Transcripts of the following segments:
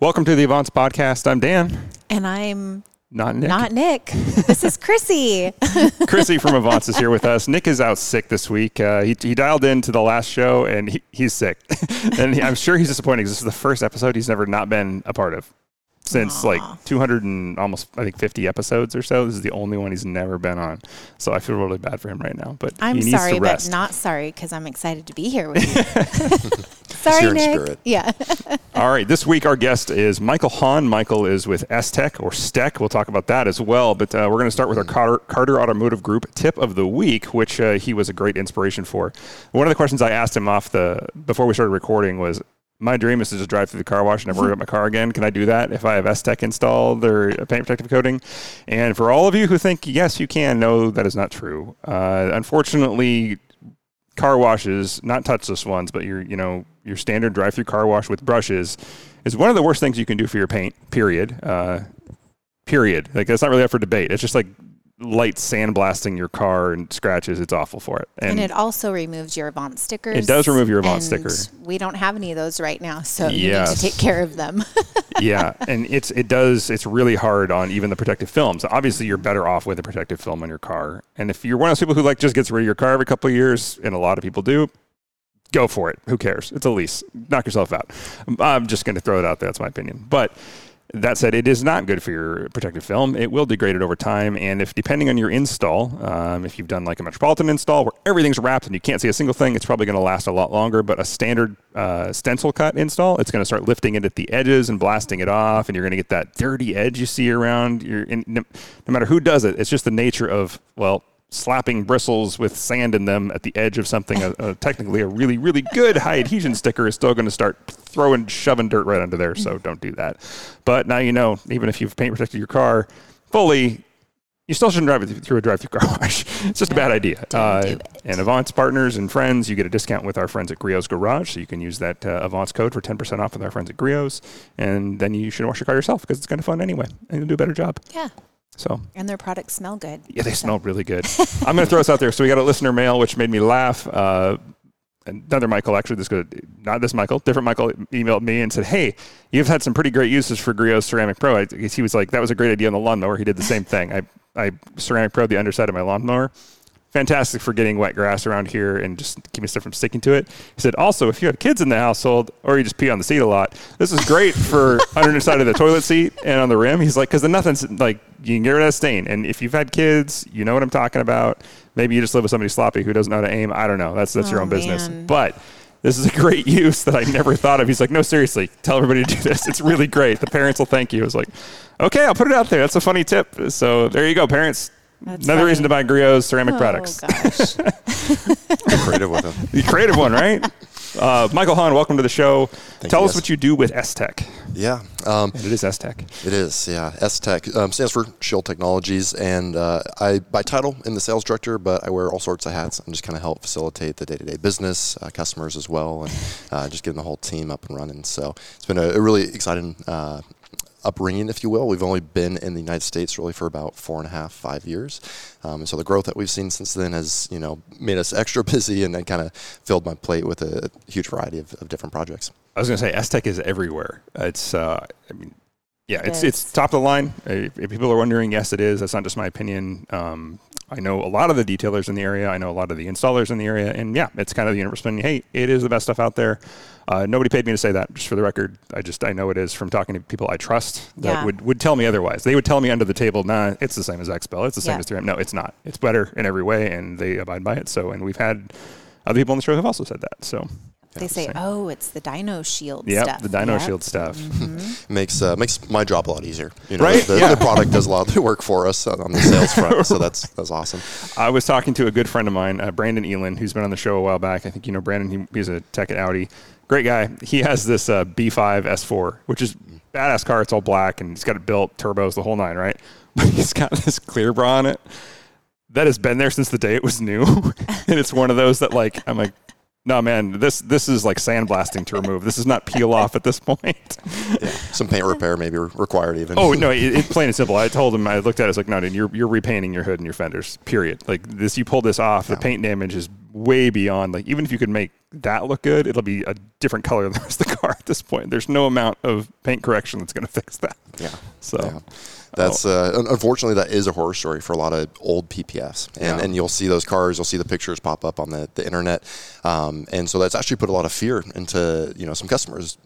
Welcome to the Avants Podcast. I'm Dan. And I'm not Nick. Not Nick. This is Chrissy. Chrissy from Avants is here with us. Nick is out sick this week. Uh, he, he dialed into the last show and he, he's sick. and he, I'm sure he's disappointed because this is the first episode he's never not been a part of since Aww. like 200 and almost I think 50 episodes or so. This is the only one he's never been on. So I feel really bad for him right now. But I'm sorry, but not sorry because I'm excited to be here with you. sorry, Nick. Spirit. Yeah. All right. This week our guest is Michael Hahn. Michael is with STEK or STEK. We'll talk about that as well. But uh, we're going to start with our Carter, Carter, Automotive Group tip of the week, which uh, he was a great inspiration for. One of the questions I asked him off the before we started recording was my dream is to just drive through the car wash and never worry about my car again. Can I do that if I have STEK installed or a paint protective coating? And for all of you who think yes, you can, no, that is not true. Uh, unfortunately, car washes, not touchless ones, but your you know your standard drive-through car wash with brushes, is one of the worst things you can do for your paint. Period. Uh, period. Like that's not really up for debate. It's just like light sandblasting your car and scratches, it's awful for it. And, and, it also removes your Avant stickers. It does remove your Avant sticker. We don't have any of those right now, so yes. you need to take care of them. yeah, and it's it does it's really hard on even the protective films. Obviously, you're better off with a protective film on your car. And if you're one of those people who like just gets rid of your car every couple of years, and a lot of people do, go for it. Who cares? It's a lease. Knock yourself out. I'm just going to throw it out there. That's my opinion. But that said, it is not good for your protective film. It will degrade it over time. And if, depending on your install, um, if you've done like a Metropolitan install where everything's wrapped and you can't see a single thing, it's probably going to last a lot longer. But a standard uh, stencil cut install, it's going to start lifting it at the edges and blasting it off. And you're going to get that dirty edge you see around. Your, no, no matter who does it, it's just the nature of, well, slapping bristles with sand in them at the edge of something, uh, uh, technically a really, really good high adhesion sticker is still going to start throwing, shoving dirt right under there. So don't do that. But now you know, even if you've paint protected your car fully, you still shouldn't drive it through a drive-through car wash. It's just a bad idea. Uh, and Avants partners and friends, you get a discount with our friends at Griot's Garage, so you can use that uh, Avants code for 10% off with our friends at Griot's, and then you should wash your car yourself because it's kind of fun anyway, and you'll do a better job. Yeah. So and their products smell good. Yeah, they so. smell really good. I'm going to throw this out there. So we got a listener mail, which made me laugh. Uh, another Michael, actually, this good, not this Michael, different Michael emailed me and said, "Hey, you've had some pretty great uses for Griot Ceramic Pro." I, he was like, "That was a great idea on the lawnmower." He did the same thing. I I ceramic pro the underside of my lawnmower fantastic for getting wet grass around here and just keeping stuff from sticking to it. He said, also, if you have kids in the household or you just pee on the seat a lot, this is great for under the side of the toilet seat and on the rim. He's like, because then nothing's like, you can get rid of that stain. And if you've had kids, you know what I'm talking about. Maybe you just live with somebody sloppy who doesn't know how to aim. I don't know. That's, that's oh, your own business. But this is a great use that I never thought of. He's like, no, seriously, tell everybody to do this. It's really great. The parents will thank you. I was like, okay, I'll put it out there. That's a funny tip. So there you go, parents that's Another funny. reason to buy Griot's ceramic oh, products. Gosh. creative one. The creative one, right? Uh, Michael Hahn, welcome to the show. Thank Tell us what you do with STEK. Yeah. Um, it is STEK. It is, yeah. STEK um, stands for Shield Technologies. And uh, I, by title, am the sales director, but I wear all sorts of hats and just kind of help facilitate the day to day business, uh, customers as well, and uh, just getting the whole team up and running. So it's been a, a really exciting uh, upbringing, if you will. We've only been in the United States really for about four and a half, five years. Um, and so the growth that we've seen since then has, you know, made us extra busy and then kind of filled my plate with a huge variety of, of different projects. I was going to say, STEK is everywhere. It's, uh, I mean, yeah, it's, it's top of the line. If people are wondering, yes, it is. That's not just my opinion. Um, I know a lot of the detailers in the area. I know a lot of the installers in the area, and yeah, it's kind of the universe. Spending, hey, it is the best stuff out there. Uh, nobody paid me to say that. Just for the record, I just I know it is from talking to people I trust that yeah. would, would tell me otherwise. They would tell me under the table, nah, it's the same as XPEL. It's the same yeah. as 3M. No, it's not. It's better in every way, and they abide by it. So, and we've had other people on the show have also said that. So they say, "Oh, it's the Dyno Shield yep, stuff." the Dyno yep. Shield stuff mm-hmm. makes uh, makes my job a lot easier. You know, right? The, yeah. the, product does a lot of the work for us on the sales front, so that's that's awesome. I was talking to a good friend of mine, uh, Brandon Elin, who's been on the show a while back. I think you know Brandon. He, he's a tech at Audi. Great guy. He has this uh, B5 S4, which is badass car. It's all black and he's got it built, turbos, the whole nine, right? But he's got this clear bra on it that has been there since the day it was new, and it's one of those that like I'm like no, man, this this is like sandblasting to remove. This is not peel off at this point. yeah, some paint repair maybe required even. Oh no, it, it's plain and simple. I told him I looked at it, I was like, no, dude, you're you're repainting your hood and your fenders. Period. Like this, you pull this off, yeah. the paint damage is way beyond like even if you could make that look good, it'll be a different color than the rest of the car at this point. There's no amount of paint correction that's going to fix that. Yeah. So. Yeah. That's uh, unfortunately that is a horror story for a lot of old PPFs, and Yeah. and you'll see those cars, you'll see the pictures pop up on the, the internet, um, and so that's actually put a lot of fear into you know some customers'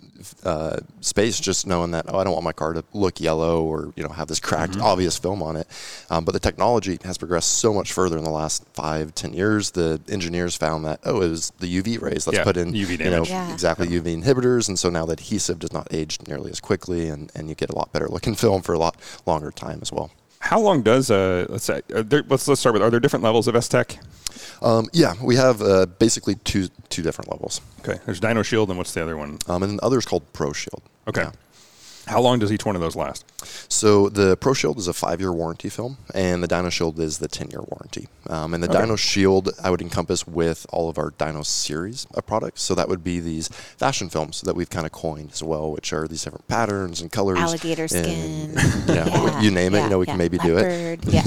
uh, space, just knowing that oh I don't want my car to look yellow or you know have this cracked obvious film on it, um, but the technology has progressed so much further in the last five ten years. The engineers found that oh it was the UV rays, let's Yeah, put in UV you know. Yeah. exactly UV inhibitors, and so now the adhesive does not age nearly as quickly, and, and you get a lot better looking film for a lot longer time as well. How long does uh let's say are there, let's let's start with are there different levels of STEK? Um, yeah, we have uh, basically two two different levels, Okay, there's Dyno Shield and what's the other one? um, and the other is called Pro Shield. Okay, Yeah. How long does each one of those last? So the Pro Shield is a five-year warranty film, and the Dyno Shield is the ten-year warranty. Um, and the Okay. Dyno Shield I would encompass with all of our Dyno series of products. So that would be these fashion films that we've kind of coined as well, which are these different patterns and colors. Alligator and- skin. yeah, you name it. yeah, You know, we yeah. can maybe do it. Leopard, Yeah.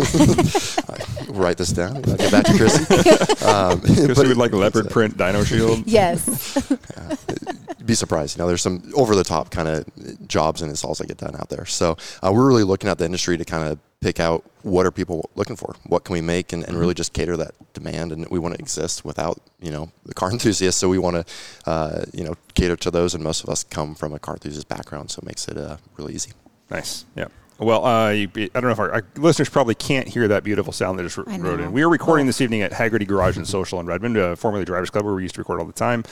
Write this down. I'll get back to Chrissy. Um, Because but we would like leopard print Dyno Shield. yes. you'd be surprised. You know, there's some over the top kind of jobs and installs that get done out there. So uh, we're really looking at the industry to kind of pick out what are people looking for, what can we make, and, and really just cater that demand. And we want to exist without you know the car enthusiasts. So we want to uh, you know cater to those, and most of us come from a car enthusiast background, so it makes it uh, really easy. Nice. Yeah. Well, uh, I don't know if our, our listeners probably can't hear that beautiful sound that just I wrote in. We are recording Oh. this evening at Hagerty Garage and Social in Redmond, uh, formerly Drivers Club, where we used to record all the time.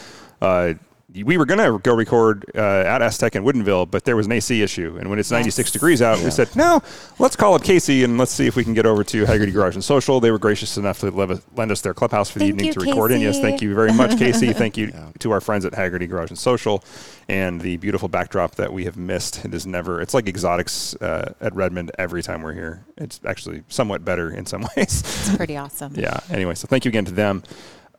Uh, we were going to go record uh, at Aztec Tech in Woodinville, but there was an AC issue. And when it's 96 Yes. degrees out, we said, no, let's call up Casey and let's see if we can get over to Hagerty Garage and Social. They were gracious enough to lev- lend us their clubhouse for the Thank evening you, to record in. Yes, thank you very much, Casey. Thank you to our friends at Hagerty Garage and Social and the beautiful backdrop that we have missed. It is never, it's like exotics uh, at Redmond every time we're here. It's actually somewhat better in some ways. It's pretty awesome. yeah. Anyway, so thank you again to them.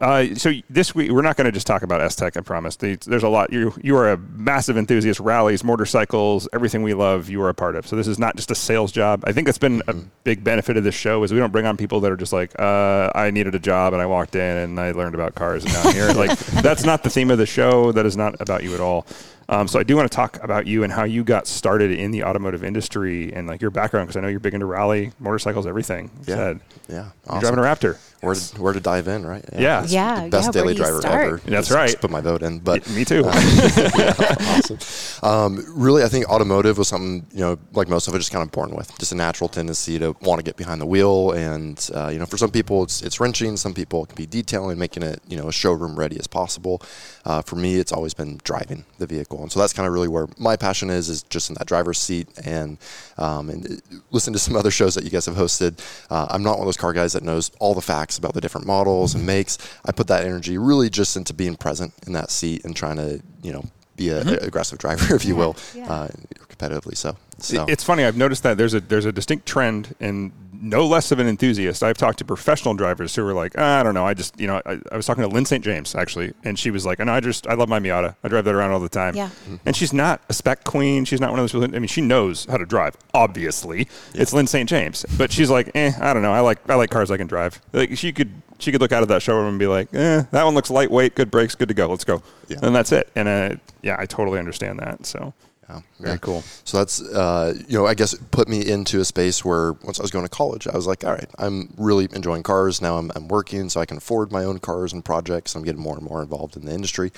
Uh, so this week we're not going to just talk about STEK. I promise. There's a lot. You you are a massive enthusiast. Rallies, motorcycles, everything we love. You are a part of. So this is not just a sales job. I think that's been a big benefit of this show is we don't bring on people that are just like, uh, I needed a job and I walked in and I learned about cars and now I'm here. like that's not the theme of the show. That is not about you at all. Um, so I do want to talk about you and how you got started in the automotive industry and like your background because I know you're big into rally, motorcycles, everything. Yeah. said. Yeah, You're awesome. driving a Raptor. Where to, where to dive in, right? Yeah. It's Yeah, the best yeah, daily driver start? ever. That's Just- right. Just put my vote in, but Me too. awesome. Um, really, I think automotive was something you know, like most of it, just kind of born with, just a natural tendency to want to get behind the wheel. And uh, you know, for some people, it's it's wrenching. Some people it can be detailing, making it you know as showroom ready as possible. Uh, for me, it's always been driving the vehicle, and so that's kind of really where my passion is, is just in that driver's seat and um, and uh, listen to some other shows that you guys have hosted. Uh, I'm not one of those car guys that knows all the facts about the different models and makes. I put that energy really just into being present in that seat and trying to you know be a, a aggressive driver, if you Yeah, will, yeah. uh, competitively. So, so It's funny. I've noticed that there's a there's a distinct trend, and no less of an enthusiast. I've talked to professional drivers who are like, "Ah, I don't know. I just you know, I, I was talking to Lyn St. James actually, and she was like, "And I just I love my Miata. I drive that around all the time." Yeah. And she's not a spec queen. She's not one of those people. I mean, she knows how to drive. Obviously, it's Lyn St. James, but she's like, eh, I don't know. I like I like cars I can drive. Like she could she could look out of that showroom and be like, eh, that one looks lightweight, good brakes, good to go. Let's go. Yeah. And that's it. And uh, yeah, I totally understand that. So Yeah, very yeah. cool. So that's uh, you know I guess it put me into a space where once I was going to college, I was like, all right, I'm really enjoying cars now. I'm, I'm working, so I can afford my own cars and projects. I'm getting more and more involved in the industry,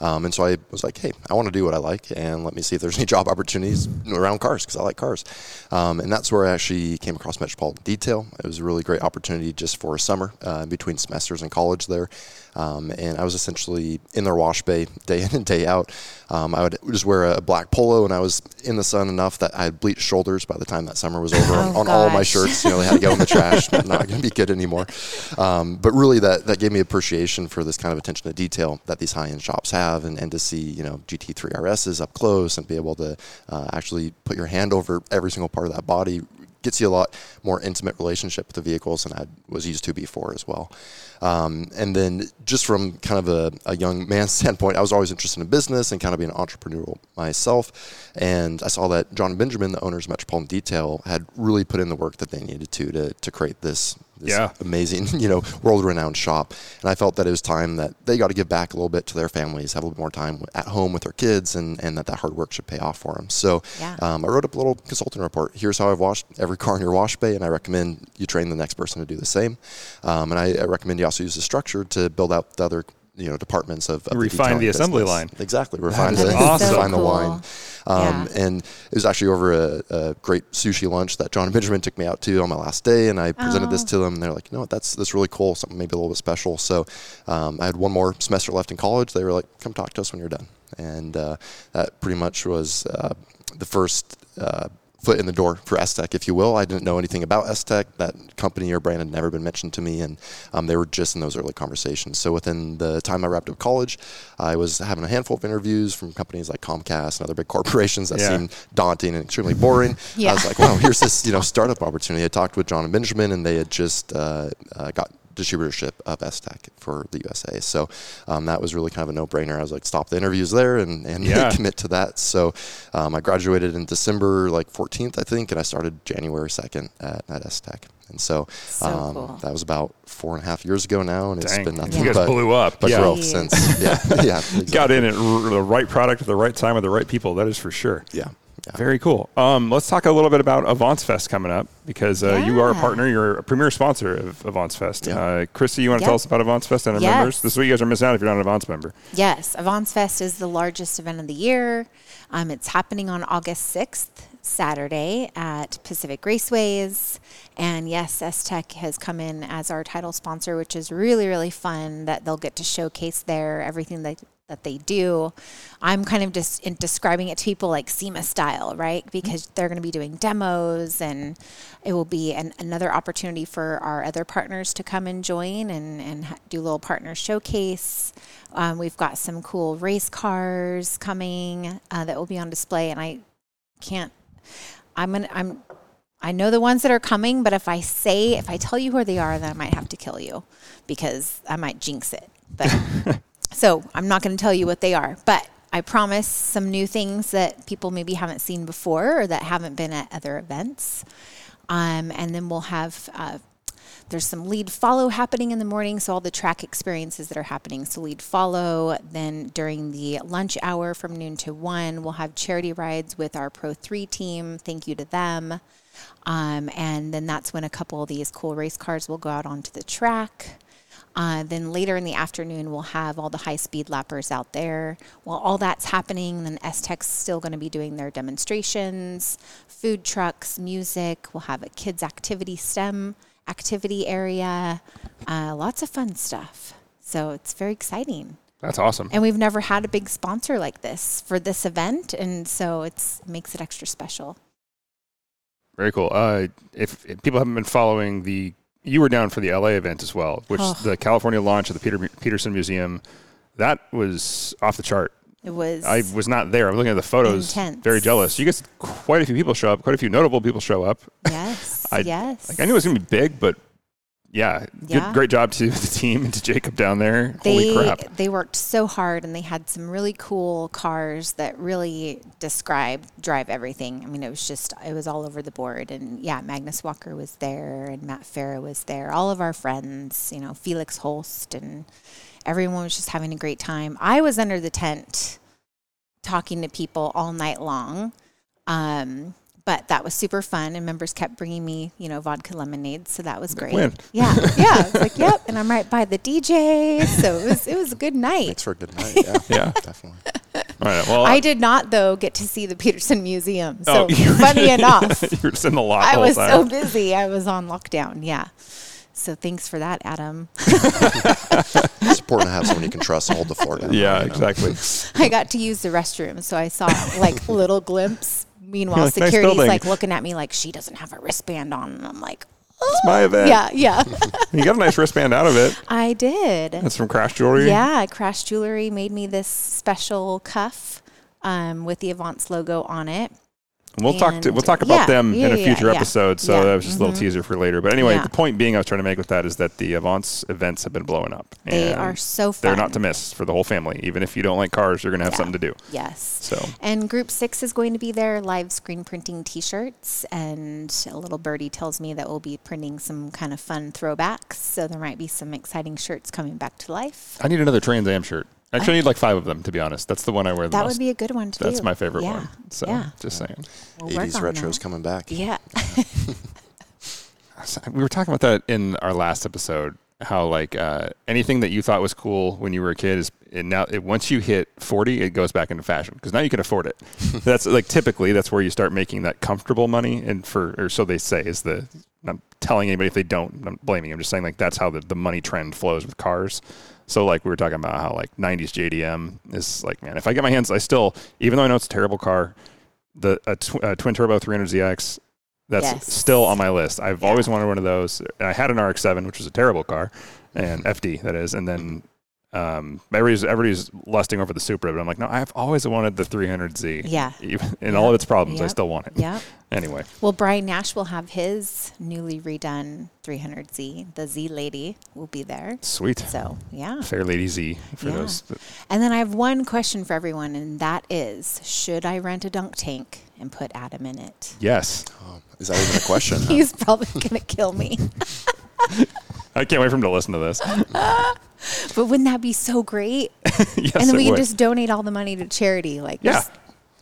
um, and so I was like, hey, I want to do what I like, and let me see if there's any job opportunities around cars because I like cars, um, and that's where I actually came across Metropolitan Detail. It was a really great opportunity just for a summer uh, between semesters in college there. Um, and I was essentially in their wash bay day in and day out. Um, I would just wear a black polo, and I was in the sun enough that I had bleached shoulders by the time that summer was over on, Oh, on all my shirts. You know, they had to go in the trash. Not going to be good anymore. Um, but really, that that gave me appreciation for this kind of attention to detail that these high end shops have, and, and to see you know GT3 RSs up close and be able to uh, actually put your hand over every single part of that body gets you a lot more intimate relationship with the vehicles than I was used to before as well. Um, and then just from kind of a, a, young man's standpoint, I was always interested in business and kind of being an entrepreneurial myself. And I saw that John Benjamin, the owners of Metropolitan Detail, had really put in the work that they needed to to, to create this yeah. amazing, you know, world-renowned shop. And I felt that it was time that they got to give back a little bit to their families, have a little bit more time at home with their kids, and, and that that hard work should pay off for them. So yeah. um, I wrote up a little consulting report. Here's how I've washed every car in your wash bay, and I recommend you train the next person to do the same. Um, and I, I recommend you also use the structure to build out the other you know departments of, of refine the, the assembly business. line. Exactly, refine the awesome. refine the line. Um, yeah. And it was actually over a, a, great sushi lunch that John and Benjamin took me out to on my last day, and I presented oh. this to them. And they're like, "You know what? That's that's really cool. Something maybe a little bit special." So um, I had one more semester left in college. They were like, "Come talk to us when you're done," and uh, that pretty much was uh, the first. Uh, foot in the door for STEK, if you will. I didn't know anything about STEK. That company or brand had never been mentioned to me, and um, they were just in those early conversations. So within the time I wrapped up college, I was having a handful of interviews from companies like Comcast and other big corporations that yeah. seemed daunting and extremely boring. Yeah. I was like, wow, here's this you know startup opportunity. I talked with John and Benjamin, and they had just uh, uh, got distributorship of STEK for the USA. So um, that was really kind of a no-brainer. I was like, stop the interviews there and, and yeah. commit to that. So um, I graduated in December like 14th, I think, and I started January 2nd at, at STEK. And so, so um, cool. that was about four and a half years ago now, and Dang. it's been nothing you guys but, blew up. but yeah. growth since. Yeah, yeah. Exactly. Got in at r- the right product at the right time with the right people. That is for sure. Yeah. Yeah. Very cool. Um, let's talk a little bit about Avants Fest coming up because uh, yeah. you are a partner. You're a premier sponsor of Avants Fest. Yeah. Uh, Christy, you want to yep. tell us about Avants Fest and our yes. members? This is what you guys are missing out if you're not an Avants member. Yes, Avants Fest is the largest event of the year. Um, it's happening on August 6th, Saturday at Pacific Raceways. And yes, STEK has come in as our title sponsor, which is really, really fun that they'll get to showcase there everything that that they do. I'm kind of just describing it to people like SEMA style, right? Because they're going to be doing demos and it will be an, another opportunity for our other partners to come and join and, and do a little partner showcase. Um, we've got some cool race cars coming uh, that will be on display, and I can't. I'm gonna. I'm. I know the ones that are coming, but if I say, if I tell you who they are, then I might have to kill you because I might jinx it. But So I'm not going to tell you what they are, but I promise some new things that people maybe haven't seen before or that haven't been at other events. Um, and then we'll have uh, there's some lead follow happening in the morning, so all the track experiences that are happening. So lead follow. Then during the lunch hour from noon to one, we'll have charity rides with our Pro Three team. Thank you to them. Um, and then that's when a couple of these cool race cars will go out onto the track. Uh, then later in the afternoon, we'll have all the high speed lappers out there. While all that's happening, then STEK's still going to be doing their demonstrations, food trucks, music. We'll have a kids' activity STEM activity area, uh, lots of fun stuff. So it's very exciting. That's awesome. And we've never had a big sponsor like this for this event, and so it makes it extra special. Very cool. Uh, if, if people haven't been following the you were down for the LA event as well, which oh. the California launch of the Peter Petersen Museum, that was off the chart. It was. I was not there. I'm looking at the photos. Intense. Very jealous. You guys, quite a few people show up. Quite a few notable people show up. Yes. I, yes. Like, I knew it was going to be big, but yeah, yeah. Good, great job to the team and to Jacob down there. They, Holy crap. They worked so hard and they had some really cool cars that really describe drive everything. I mean, it was just, it was all over the board. And yeah, Magnus Walker was there and Matt Farah was there. All of our friends, you know, Felix Holst and everyone was just having a great time. I was under the tent talking to people all night long. Um, but that was super fun and members kept bringing me you know vodka lemonade so that was great Win. yeah yeah it's like yep and i'm right by the dj so it was it was a good night it's for a good night yeah yeah definitely all right well i uh, did not though get to see the petersen museum so oh, funny enough you were just in the lot i was time. so busy i was on lockdown yeah so thanks for that, Adam. it's important to have someone you can trust and hold the floor down. Yeah, exactly. I got to use the restroom, so I saw like little glimpse Meanwhile, like, security's nice like looking at me like she doesn't have a wristband on, and I'm like, oh. it's my event. Yeah, yeah. you got a nice wristband out of it. I did. That's from Crash Jewelry. Yeah, Crash Jewelry made me this special cuff um, with the Avants logo on it. We'll talk to we'll talk about yeah, them yeah, in a future yeah. episode. So. Mm-hmm. that was just a little teaser for later. But anyway, the point being, I was trying to make with that is that the Avants events have been blowing up. They And are so fun. They're not to miss for the whole family. Even if you don't like cars, you're going to have something to do. Yes. So And group six is going to be there, live screen printing t shirts. And a little birdie tells me that we'll be printing some kind of fun throwbacks. So there might be some exciting shirts coming back to life. I need another Trans Am shirt. Actually, I need like five of them to be honest. That's the one I wear the most. That most. would be a good one, too. That's my favorite yeah. one. So yeah. just saying. We'll work 80s retros that. coming back. Yeah. We were talking about that in our last episode. How like uh, anything that you thought was cool when you were a kid is it now it, once you hit forty, it goes back into fashion because now you can afford it. that's like typically that's where you start making that comfortable money, and for or so they say is the. I'm telling anybody if they don't, I'm blaming. I'm just saying like that's how the, the money trend flows with cars. So like we were talking about how like 90s JDM is like man, if I get my hands, I still even though I know it's a terrible car, the a tw- uh, twin turbo 300ZX that's Yes. still on my list. I've Yeah. always wanted one of those. I had an RX-7, which was a terrible car, and FD that is, and then um, everybody's everybody's lusting over the Supra, but I'm like, no, I've always wanted the 300Z. Yeah. Even, and all of its problems, I still want it. Yeah. Anyway, Well, Brian Nash will have his newly redone 300Z. The Z Lady will be there. sweet. So, yeah. Fair Lady Z for Yeah. those. And then I have one question for everyone, and that is should I rent a dunk tank and put Adam in it? Yes. Oh, is that even a question? He's probably going to kill me. I can't wait for him to listen to this. But wouldn't that be so great? yes, and then we would. can just donate all the money to charity. Like, yeah,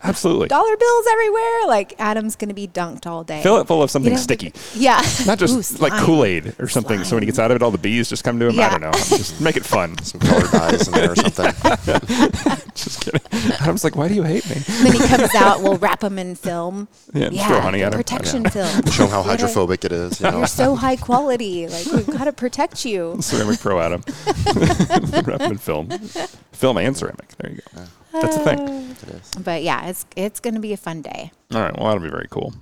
absolutely. dollar bills everywhere. Like, Adam's going to be dunked all day. Fill it full of something don't have sticky. to- Yeah. Not just Ooh, like. Kool Aid or something. So when he gets out of it, all the bees just come to him. I Yeah. don't know. Just make it fun. Some color dyes in there or something. just kidding. Adam's like, why do you hate me? then he comes out, we'll wrap him in film. Yeah, just throw honey at him. protection film. Show 'em how hydrophobic it is. You know? You're so high quality. Like we've got to protect you. Ceramic Pro Adam. Wrap him in film. Film and ceramic. There you go. That's the thing. Ah. It is. But yeah, it's it's going to be a fun day. All right. Well, that'll be very cool.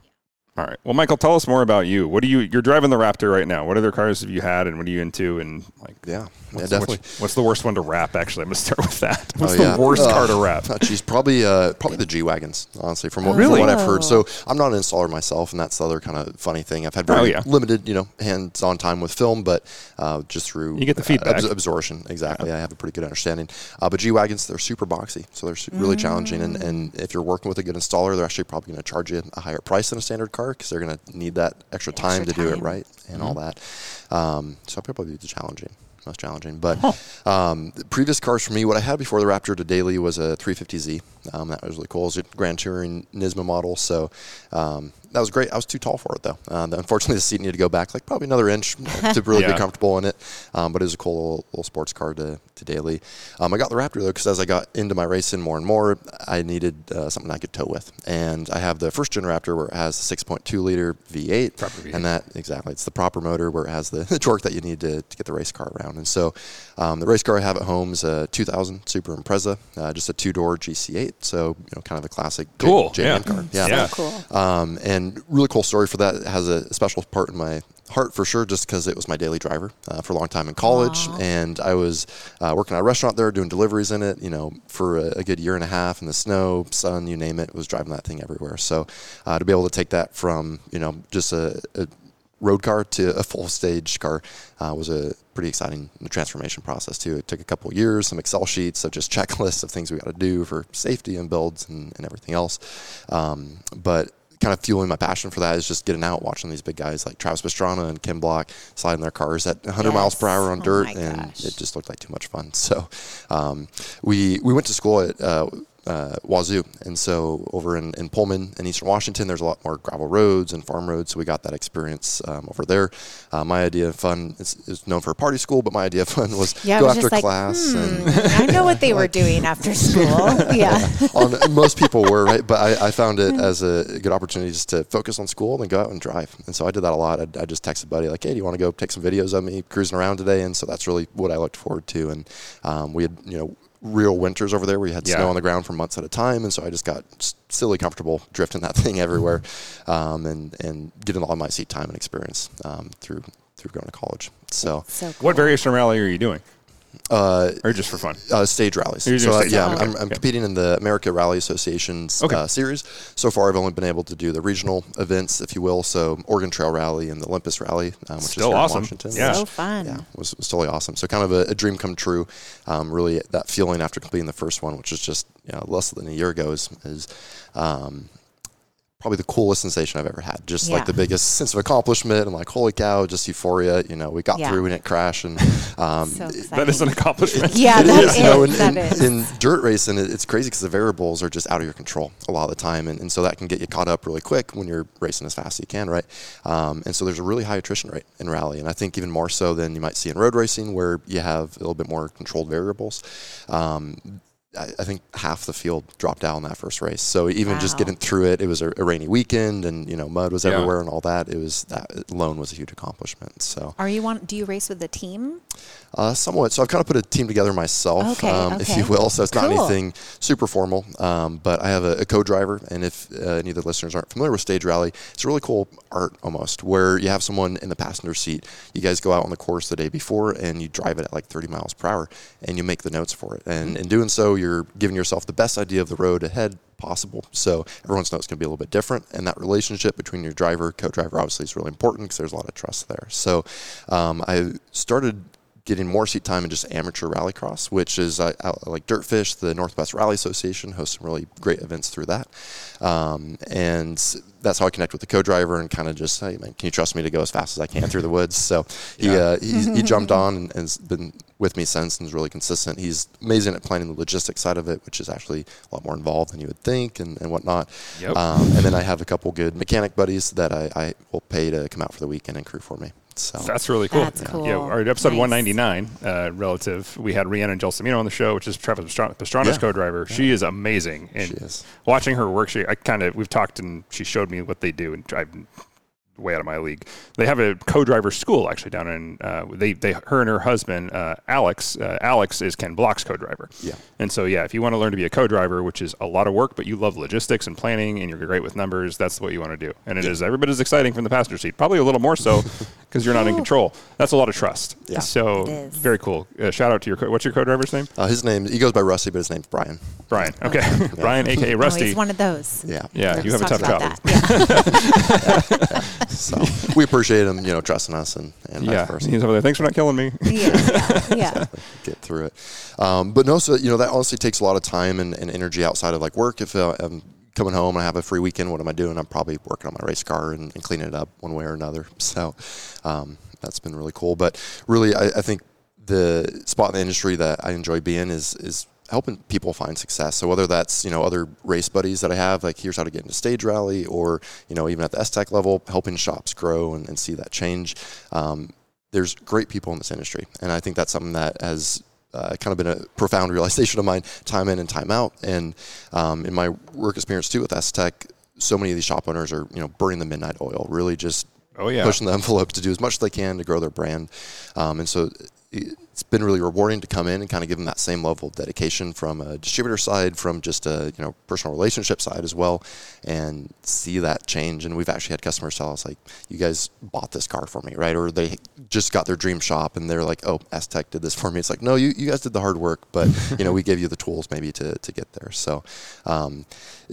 All right. Well, Michael, tell us more about you. What do you? You're driving the Raptor right now. What other cars have you had, and what are you into? And like, Yeah, yeah, what's, definitely. What's, what's the worst one to wrap? Actually, I'm gonna start with that. What's Oh, the worst Uh, car to wrap? She's probably uh, probably the G wagons. Honestly, from what, Really? from what I've heard. Oh. So I'm not an installer myself, and that's the other kind of funny thing. I've had very Oh, yeah. limited, you know, hands-on time with film, but uh, just through You get the uh, feedback. abs- absorption. Exactly, I have a pretty good understanding. Uh, but G wagons, they're super boxy, so they're su- really challenging. And, and if you're working with a good installer, they're actually probably going to charge you a higher price than a standard car because they're going to need that extra time Extra to do it right and all Mm-hmm. that. Um, so I probably the challenging, most challenging. But um, the previous cars for me, what I had before the Raptor to daily was a 350Z. Um, that was really cool. It was a Grand Touring Nismo model, so um, that was great. I was too tall for it though. Uh, unfortunately, the seat needed to go back like probably another inch to really Yeah. be comfortable in it. Um, but it was a cool little, little sports car to, to daily. Um, I got the Raptor though because as I got into my racing more and more, I needed uh, something I could tow with. And I have the first gen Raptor where it has a 6.2 liter V8, Proper V8. and that exactly it's the proper motor where it has the, the torque that you need to, to get the race car around. And so um, the race car I have at home is a 2000 Super Impreza, uh, just a two door GC8. So you know, kind of a classic J- Cool, JDM yeah. car. Yeah. Yeah. Cool. Um, and really cool story for that. It has a special part in my heart for sure, just because it was my daily driver uh, for a long time in college, Aw. and I was uh, working at a restaurant there, doing deliveries in it. You know, for a, a good year and a half in the snow, sun, you name it, was driving that thing everywhere. So uh, to be able to take that from you know just a, a road car to a full stage car uh, was a pretty exciting transformation process too. It took a couple of years, some Excel sheets of just checklists of things we got to do for safety and builds and, and everything else. Um, but kind of fueling my passion for that is just getting out, watching these big guys like Travis Pastrana and Ken Block sliding their cars at 100 miles per hour on Oh dirt, and it just looked like too much fun. So um, we we went to school at. Uh, uh, Wazzu, and so over in, in Pullman in Eastern Washington, there's a lot more gravel roads and farm roads, so we got that experience um, over there. Uh, my idea of fun is, is known for a party school, but my idea of fun was Yeah, go was after just like, class hmm, and I know what they were doing after school. Yeah. on, most people were right, but I, I found it as a good opportunity just to focus on school and go out and drive. And so I did that a lot. I, I just texted a buddy like, "Hey, do you want to go take some videos of me cruising around today?" And so that's really what I looked forward to. And um, we had you know real winters over there. where you had Yeah. snow on the ground for months at a time, and so I just got s- silly comfortable drifting that thing everywhere, um, and and getting all of my seat time and experience um, through through going to college. So So What variation of rally are you doing? Uh, or just for fun? uh, stage rallies. You're So uh, stage yeah, rallies. I'm, Okay. I'm Okay. competing in the American Rally Association's Okay. uh, series. So far, I've only been able to do the regional events, if you will. So Oregon Trail Rally and the Olympus Rally, um, which Still is here awesome. in Washington. Yeah. So fun. Yeah, was, was totally awesome. So kind of a, a dream come true. Um, really, that feeling after completing the first one, which was just you know, less than a year ago, is, is um, probably the coolest sensation I've ever had. Just Yeah. like the biggest sense of accomplishment and like holy cow, just euphoria. You know, we got Yeah. through, we didn't crash, and um, So. That is an accomplishment. Yeah, it that is, you know, in, that in, is. in dirt racing, it's crazy because the variables are just out of your control a lot of the time, and, and so that can get you caught up really quick when you're racing as fast as you can, right? Um, and so there's a really high attrition rate in rally, and I think even more so than you might see in road racing, where you have a little bit more controlled variables. Um, I, I think half the field dropped out in that first race. So even just getting through it, it was a, a rainy weekend, and you know mud was Yeah. everywhere and all that. It was that alone was a huge accomplishment. So Are you on? Do you race with a team? uh, somewhat. So I've kind of put a team together myself, Okay, um, if you will. So it's not anything super formal, um, but I have a, a co-driver. And if uh, any of the listeners aren't familiar with stage rally, it's a really cool art almost, where you have someone in the passenger seat. You guys go out on the course the day before, and you drive it at like 30 miles per hour, and you make the notes for it. And in doing so, you're giving yourself the best idea of the road ahead possible. So everyone's notes going to be a little bit different, and that relationship between your driver, co-driver, obviously is really important because there's a lot of trust there. So um, I started getting more seat time in just amateur rallycross, which is uh, like Dirtfish, the Northwest Rally Association hosts some really great events through that, um, and that's how I connect with the co-driver and kind of just, hey man, can you trust me to go as fast as I can through the woods? So he Yeah. uh, he, he jumped on and has been with me since and is really consistent. He's amazing at planning the logistics side of it, which is actually a lot more involved than you would think and, and whatnot. Yep. Um, and then I have a couple good mechanic buddies that I, I will pay to come out for the weekend and crew for me. So That's really cool. That's cool. Yeah, our episode Nice. 199, uh, relative, we had Rhiannon Gelsomino on the show, which is Travis Pastran- Pastrana's Yeah. co-driver. She is amazing. And She is. watching her work, she, I kind of, we've talked and she showed me what they do and I'm way out of my league. They have a co-driver school actually down in, uh, they, they, her and her husband, uh, Alex, uh, Alex is Ken Block's co-driver. Yeah. And so, yeah, if you want to learn to be a co-driver, which is a lot of work, but you love logistics and planning and you're great with numbers, that's what you want to do. And it is every bit as exciting from the passenger seat, probably a little more so because you're not in control. That's a lot of trust. Yeah. So It is. very cool. Uh, shout out to your co- what's your co-driver's name? Uh, his name, he goes by Rusty, but his name's Brian. Brian. Okay, Brian, aka Oh, Rusty. he's one of those. Yeah. yeah, Let's you have a tough job. Yeah. So we appreciate him, you know, trusting us and, and Yeah, vice versa. he's over there. Thanks for not killing me. yeah, yeah, yeah. Get through it. Um, but no, so, you know, that honestly takes a lot of time and, and energy outside of like work. If uh, I'm coming home and I have a free weekend, what am I doing? I'm probably working on my race car and, and cleaning it up one way or another. So um, that's been really cool. But really, I, I think the spot in the industry that I enjoy being is is helping people find success. So whether that's you know other race buddies that I have, like here's how to get into stage rally, or you know even at the STEK level, helping shops grow and, and see that change. Um, there's great people in this industry, and I think that's something that has uh, kind of been a profound realization of mine, time in and time out. And um, in my work experience too with STEK, so many of these shop owners are you know burning the midnight oil, really just Oh yeah. pushing the envelope to do as much as they can to grow their brand. Um, and so it's been really rewarding to come in and kind of give them that same level of dedication from a distributor side, from just a you know personal relationship side as well, and see that change. And we've actually had customers tell us like, "You guys bought this car for me, right?" Or they just got their dream shop and they're like, "Oh, Tech did this for me." It's like, no, you, you guys did the hard work, but you know we gave you the tools maybe to, to get there. So um,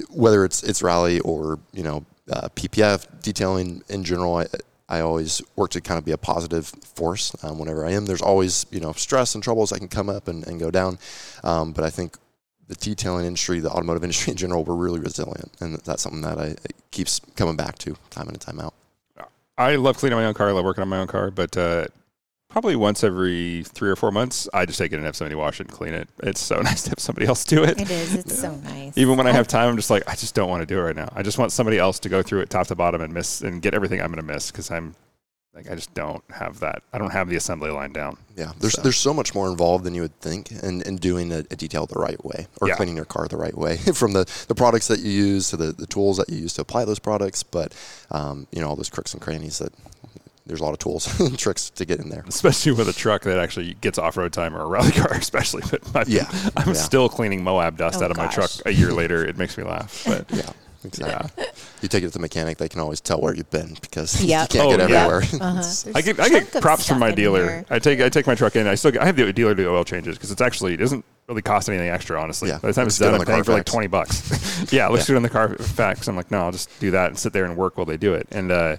whether it's it's rally or you know uh, PPF detailing in general, I, I always work to kind of be a positive force um, whenever I am. There's always you know stress and troubles that can come up and, and go down, um, but I think the detailing industry, the automotive industry in general, we're really resilient, and that's something that I keeps coming back to time in and time out. I love cleaning my own car. I love working on my own car, but uh, probably once every three or four months, I just take it and have somebody wash it and clean it. It's so nice to have somebody else do it. It is. It's so nice. Even when I have time, I'm just like, I just don't want to do it right now. I just want somebody else to go through it top to bottom and miss and get everything I'm going to miss because I'm like, I just don't have that. I don't have the assembly line down. Yeah, there's So- there's so much more involved than you would think, in, in doing a, a detail the right way or Yeah. cleaning your car the right way, from the, the products that you use to the, the tools that you use to apply those products, but um, you know all those crooks and crannies that there's a lot of tools and tricks to get in there. especially with a truck that actually gets off road time or a rally car, especially. But my, Yeah, I'm yeah. still cleaning Moab dust Oh, out of my truck a year later. It makes me laugh. But Yeah, exactly. You take it to the mechanic; they can always tell where you've been because Yep. you can't Oh, get yeah. everywhere. Uh-huh. I get I get props from my dealer. here. I take I take my truck in. I still get, I have the dealer do oil changes because it's actually it doesn't really cost anything extra. Honestly, Yeah, by the time looks it's done, on I'm the paying for like twenty bucks. yeah, it looks good on the Carfax. I'm like, no, I'll just do that and sit there and work while they do it. And uh,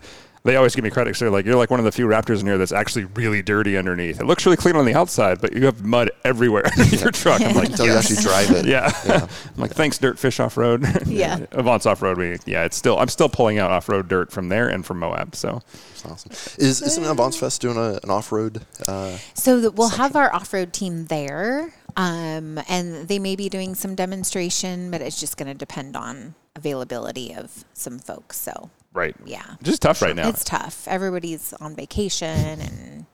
they always give me credit. So they're like, you're like one of the few Raptors in here that's actually really dirty underneath. It looks really clean on the outside, but you have mud everywhere underneath your truck. I'm like, Until yes. you actually drive it. Yeah. Yeah. I'm like, thanks, Dirt Fish Off Road. Yeah. Avants Off Road. We, yeah, it's still, I'm still pulling out off road dirt from there and from Moab. So, That's awesome. Is isn't Avants Fest doing a, an off road? Uh, So that we'll have our off-road team there, um, and they may be doing some demonstration, but it's just going to depend on availability of some folks. So right. yeah, Just tough right now. it's tough. Everybody's on vacation and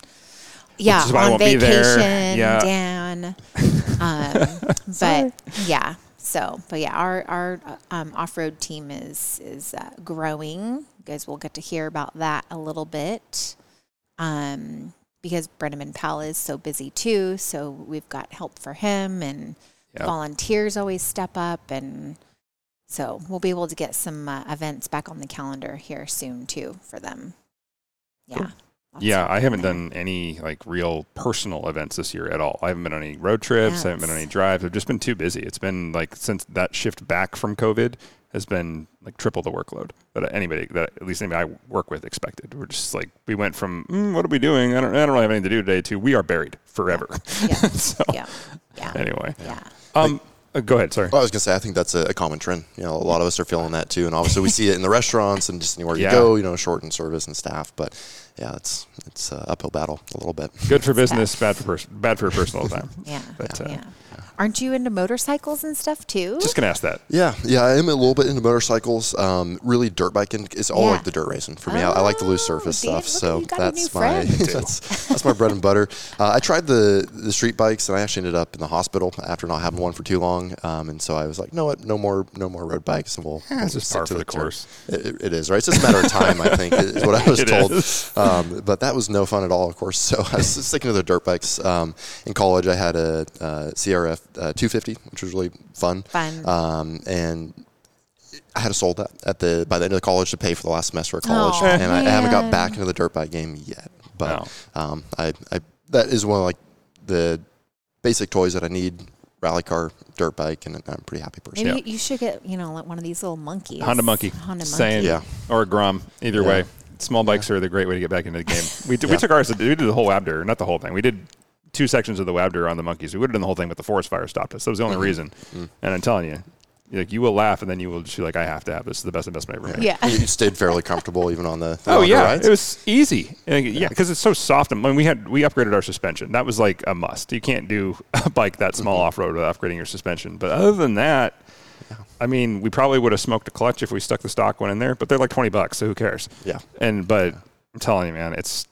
yeah, is why I on won't be there. vacation, Yeah. Dan. Um, but yeah, so but yeah, our our um, off-road team is is uh, growing. You guys will get to hear about that a little bit. Um, because Brenneman Powell is so busy too, so we've got help for him and Yep. volunteers always step up and so we'll be able to get some uh, events back on the calendar here soon too for them. Yeah. Cool. Yeah, I haven't there. done any like real personal events this year at all. I haven't been on any road trips. I haven't been on any drives. I've just been too busy. It's been like since that shift back from COVID has been like triple the workload that anybody that at least anybody I work with expected. We're just like we went from mm, what are we doing? I don't I don't really have anything to do today to we are buried forever. Yeah. so Yeah. Yeah. anyway, Yeah. um, uh, go ahead. Sorry. well, I was gonna say I think that's a, a common trend. You know, a lot of us are feeling that too, and obviously we see it in the restaurants and just anywhere Yeah. you go. You know, shortened service and staff, but yeah, it's it's a uphill battle a little bit. Good for business, bad for pers- bad for personal time. Yeah. But, uh, yeah. Aren't you into motorcycles and stuff too? Just gonna ask that. Yeah, yeah, I am a little bit into motorcycles. Um, really, dirt biking is all Yeah. like the dirt racing for me. I, I like the loose Oh, surface Dan, stuff, look so you got a new that's my that's, that's my bread and butter. Uh, I tried the the street bikes, and I actually ended up in the hospital after not having one for too long. Um, and so I was like, no, what, no more, no more road bikes, and we'll. we'll it's just stick par to the course. It, it- it is right. It's just a matter of time, I think, is what I was It told. Um, but that was no fun at all, of course. So I was sticking to the dirt bikes. Um, in college, I had a, uh CRF uh, 250, which was really fun. Fun. Um, and I had to sold that at the by the end of the college to pay for the last semester of college, Oh, and I, I haven't got back into the dirt bike game yet. But No. um, I, I that is one of like the basic toys that I need: rally car, dirt bike, and I'm a pretty happy person. Maybe Yeah. you, you should get, you know, like one of these little monkeys. Honda Monkey. Honda Saying, Monkey. Yeah. Or a Grom. Either Yeah. way. Small bikes are the great way to get back into the game. We, did, we took ours, we did the whole WABDR, not the whole thing. We did two sections of the WABDR on the monkeys. We would have done the whole thing, but the forest fire stopped us. That was the only reason. And I'm telling you, like you will laugh and then you will just be like, I have to have this. This is the best investment I ever made. Yeah. You, you stayed fairly comfortable even on the, the Oh yeah, rides? it was easy. And, Yeah, because it's so soft. And when we had we upgraded our suspension, that was like a must. You can't do a bike that small Mm-hmm. off road without upgrading your suspension. But other than that, I mean, we probably would have smoked a clutch if we stuck the stock one in there. But they're like twenty bucks, so who cares? Yeah. And but I'm telling you, man, it's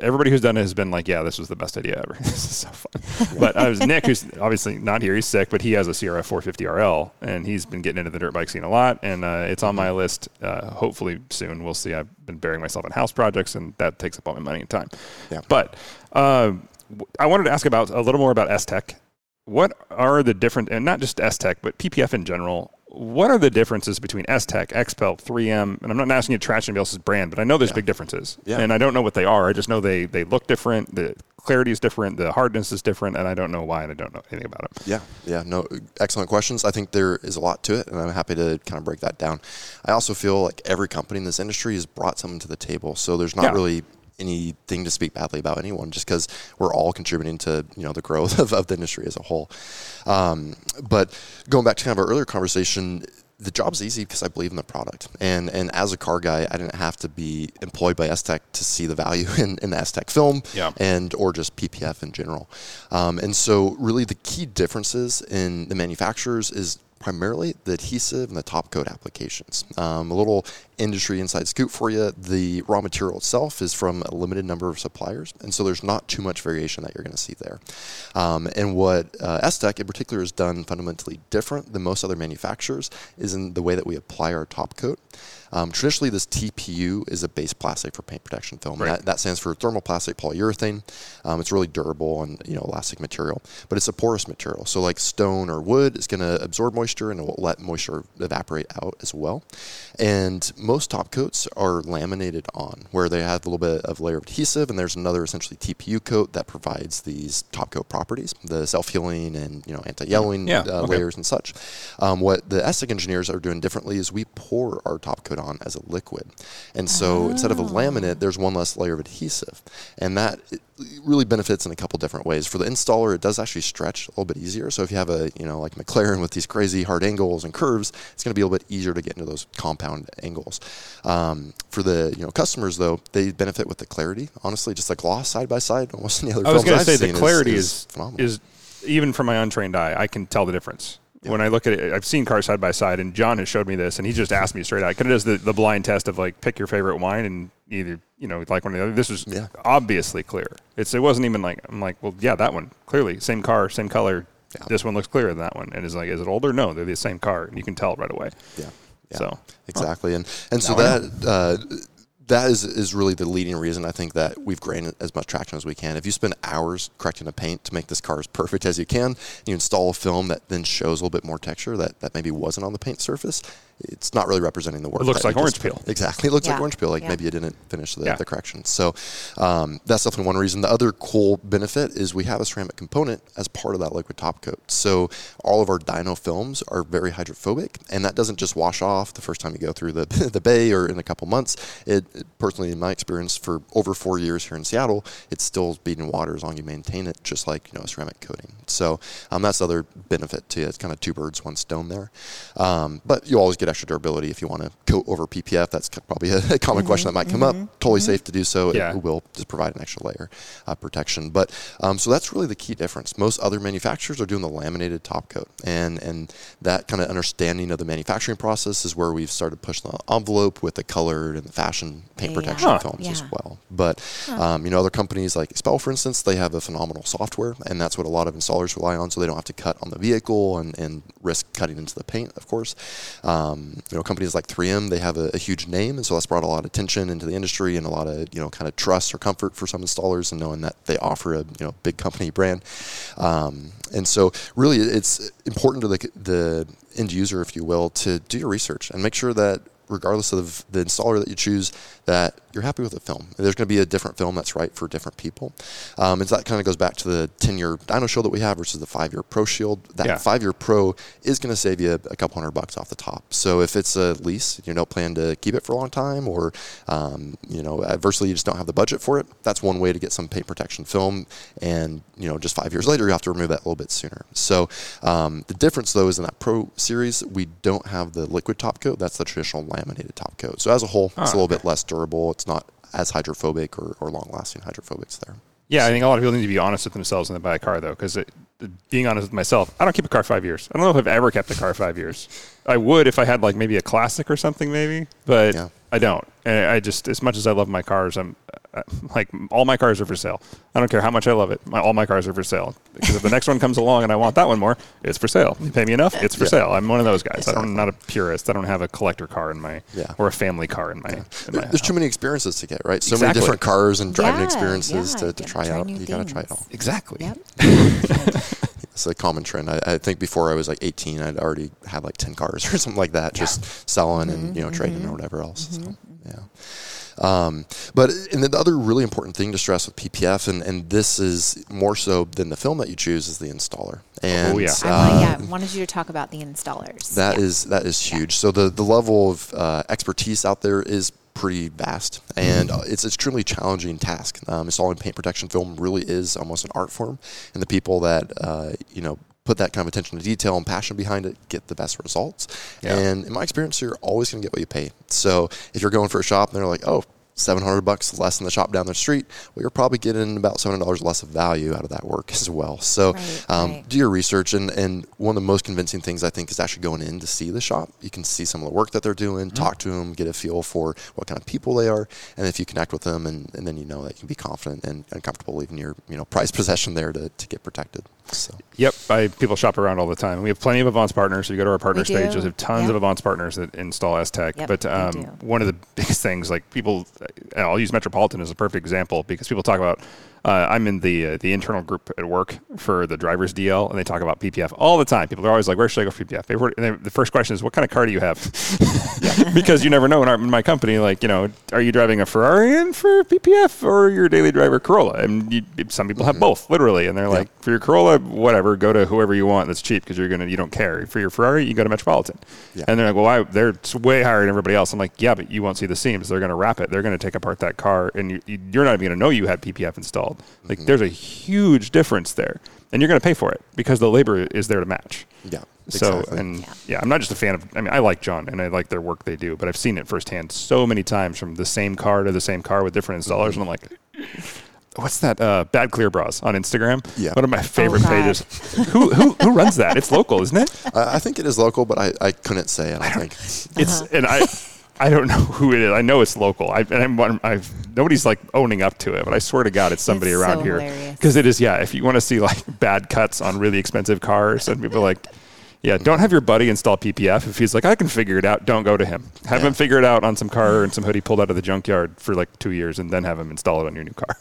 everybody who's done it has been like, yeah, this was the best idea ever. this is so fun. but I was Nick, who's obviously not here. He's sick, but he has a CRF 450 RL, and he's been getting into the dirt bike scene a lot. And uh, it's on my list. Uh, hopefully soon, we'll see. I've been burying myself in house projects, and that takes up all my money and time. Yeah. But w- I wanted to ask about a little more about STEK. What are the different, and not just STEK, but PPF in general? What are the differences between STEK, XPEL, 3M? And I'm not asking you to trash anybody else's brand, but I know there's big differences. Yeah. And I don't know what they are. I just know they, they look different. The clarity is different. The hardness is different. And I don't know why. And I don't know anything about it. Yeah, yeah, no, excellent questions. I think there is a lot to it, and I'm happy to kind of break that down. I also feel like every company in this industry has brought something to the table, so there's not Yeah. really anything to speak badly about anyone, just because we're all contributing to you know the growth of, of the industry as a whole. Um, but going back to kind of our earlier conversation. The job's easy because I believe in the product, and and as a car guy, I didn't have to be employed by STEK to see the value in, in the STEK film, Yeah. and or just PPF in general. Um, and so, really, the key differences in the manufacturers is primarily the adhesive and the top coat applications. Um, a little industry inside scoop for you. The raw material itself is from a limited number of suppliers, and so there's not too much variation that you're going to see there. Um, and what uh, STEK in particular has done fundamentally different than most other manufacturers is in the way that we apply our top coat. Um, traditionally, this TPU is a base plastic for paint protection film. Right. That, that stands for thermoplastic polyurethane. Um, it's really durable and you know elastic material, but it's a porous material. So like stone or wood, it's going to absorb moisture and it will let moisture evaporate out as well. And most top coats are laminated on, where they have a little bit of layer of adhesive, and there's another essentially TPU coat that provides these top coat properties, the self healing and you know anti yellowing Yeah, uh, okay. layers and such. Um, what the STEK engineers are doing differently is we pour our top coat on as a liquid. And so instead of a laminate, there's one less layer of adhesive. And that really benefits in a couple different ways. For the installer, it does actually stretch a little bit easier. So if you have a, you know, like McLaren with these crazy hard angles and curves, it's going to be a little bit easier to get into those compound angles. Um, for the, you know, customers though, they benefit with the clarity. Honestly, just like gloss side by side, almost any other I was going going to to say the clarity is phenomenal. is even for my untrained eye, I can tell the difference. When I look at it, I've seen cars side by side, and John has showed me this, and he just asked me straight out. Kind of does the, the blind test of like pick your favorite wine, and either you know like one or the other. This was Yeah. obviously clear. It's it wasn't even like I'm like well yeah that one clearly same car same color. Yeah. This one looks clearer than that one, and is like is it older? No, they're the same car, and you can tell right away. Yeah. yeah. So exactly, and and so that uh, that is is really the leading reason I think that we've gained as much traction as we can. If you spend hours correcting a paint to make this car as perfect as you can, you install a film that then shows a little bit more texture that, that maybe wasn't on the paint surface, it's not really representing the work. It looks that like you orange just- peel. Exactly, it looks like orange peel. Like Yeah. maybe you didn't finish the, Yeah. the correction. So um, that's definitely one reason. The other cool benefit is we have a ceramic component as part of that liquid top coat. So all of our dyno films are very hydrophobic, and that doesn't just wash off the first time you go through the the bay or in a couple months. It, it- personally, in my experience, for over four years here in Seattle, it's still beating water as long as you maintain it, just like you know a ceramic coating. So um, that's the other benefit to it. It's kind of two birds, one stone there. Um, but you always get extra durability if you want to coat over PPF. That's probably a, a common question that might come up. Totally safe to do so. Yeah. It will just provide an extra layer of protection. But um, so that's really the key difference. Most other manufacturers are doing the laminated top coat, and and that kind of understanding of the manufacturing process is where we've started pushing the envelope with the colored and the fashion paint Yeah. protection Huh. films as well. But um, you know, other companies like XPEL, for instance, they have a phenomenal software, and that's what a lot of installers rely on, so they don't have to cut on the vehicle and, and risk cutting into the paint. Of course, um, you know, companies like 3M, they have a, a huge name, and so that's brought a lot of attention into the industry and a lot of you know kind of trust or comfort for some installers, and knowing that they offer a you know big company brand. Um, and so, really, it's important to the the end user, if you will, to do your research and make sure that regardless of the installer that you choose, that you're happy with the film. There's going to be a different film that's right for different people. Um, and so that kind of goes back to the 10 year Dyno Shield that we have versus the five year pro shield. That Yeah. five year pro is going to save you a couple hundred bucks off the top. So if it's a lease, you don't plan to keep it for a long time, or um, you know, adversely you just don't have the budget for it. That's one way to get some paint protection film. And you know, just five years later, you have to remove that a little bit sooner. So um, the difference though is in that pro series, we don't have the liquid top coat. That's the traditional laminated top coat. So as a whole, it's Ah, a little okay. bit less durable. It's not as hydrophobic or, or long lasting hydrophobics there. Yeah, I think a lot of people need to be honest with themselves when they buy a car, though, because being honest with myself, I don't keep a car five years. I don't know if I've ever kept a car five years. I would if I had like maybe a classic or something, maybe, but Yeah. I don't. And I just, as much as I love my cars, I'm like all my cars are for sale. I don't care how much I love it. My, all my cars are for sale because if the next one comes along and I want that one more, it's for sale. You pay me enough, it's for Yeah. sale. I'm one of those guys. I Exactly. don't, I'm not a purist. I don't have a collector car in my Yeah. or a family car in my. In my There- There's too many experiences to get, right? So Exactly. many different cars and driving Yeah, experiences yeah, to, to try, try out. You got to try it all. exactly. Yep. It's a common trend. I, I think before I was like 18, I'd already had like 10 cars or something like that, just selling and you know trading or whatever else. So, yeah. Um, but and then the other really important thing to stress with PPF, and, and this is more so than the film that you choose, is the installer. And yeah. I want, uh, yeah, wanted you to talk about the installers. That Yeah. is that is huge. So the the level of uh, expertise out there is pretty vast, and uh, it's a extremely challenging task. Um, installing paint protection film really is almost an art form, and the people that uh, you know put that kind of attention to detail and passion behind it get the best results. Yeah. And in my experience, you're always going to get what you pay. So if you're going for a shop and they're like, oh. 700 bucks less than the shop down the street, well, you're probably getting about $700 less of value out of that work as well. So Right, um, right. do your research. And, and one of the most convincing things I think is actually going in to see the shop. You can see some of the work that they're doing, talk to them, get a feel for what kind of people they are. And if you connect with them, and, and then you know that you can be confident and, and comfortable leaving your you know prized possession there to, to get protected. So Yep, I, people shop around all the time. We have plenty of Avants partners. So you go to our partners page. We have tons Yep. of Avants partners that install STEK. Yep, but um, one of the biggest things, like people, and I'll use Metropolitan as a perfect example because people talk about. Uh, I'm in the uh, the internal group at work for the drivers DL, and they talk about PPF all the time. People are always like, "Where should I go for PPF?" And then the first question is, "What kind of car do you have?" because you never know in, our, in my company. Like, you know, are you driving a Ferrari in for PPF or your daily driver Corolla? And you, some people have both, literally. And they're like, for your Corolla, whatever, go to whoever you want that's cheap because you're gonna you don't care. For your Ferrari, you go to Metropolitan. Yeah. And they're like, well, I, they're it's way higher than everybody else. I'm like, yeah, but you won't see the seams. They're gonna wrap it. They're gonna take apart that car, and you, you, you're not even gonna know you had PPF installed. Like, there's a huge difference there, and you're gonna pay for it because the labor is there to match. yeah, So exactly. and Yeah. yeah. I'm not just a fan of. I mean, I like John and I like their work they do, but I've seen it firsthand so many times from the same car to the same car with different installers, and I'm like, what's that? Uh, Bad Clear Bras on Instagram. Yeah. one of my favorite God. pages. who who who runs that? It's local, isn't it? I, I think it is local, but I, I couldn't say. It. I don't think. It's and I. I don't know who it is. I know it's local. I, and I'm, I've nobody's like owning up to it, but I swear to God, it's somebody It's around so here because it is. Yeah, if you want to see like bad cuts on really expensive cars, and people are like, yeah, don't have your buddy install PPF if he's like, I can figure it out. Don't go to him. Have Yeah. him figure it out on some car and some hoodie pulled out of the junkyard for like two years, and then have him install it on your new car.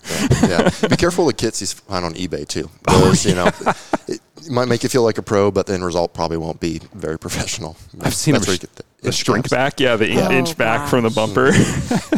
yeah. Be careful with kits you find on eBay too. Oh, Those, you know, it, might make you feel like a pro, but the end result probably won't be very professional. I've seen That's them where sh- you get the, the shrink gaps. back, yeah, the Oh, inch back from the bumper.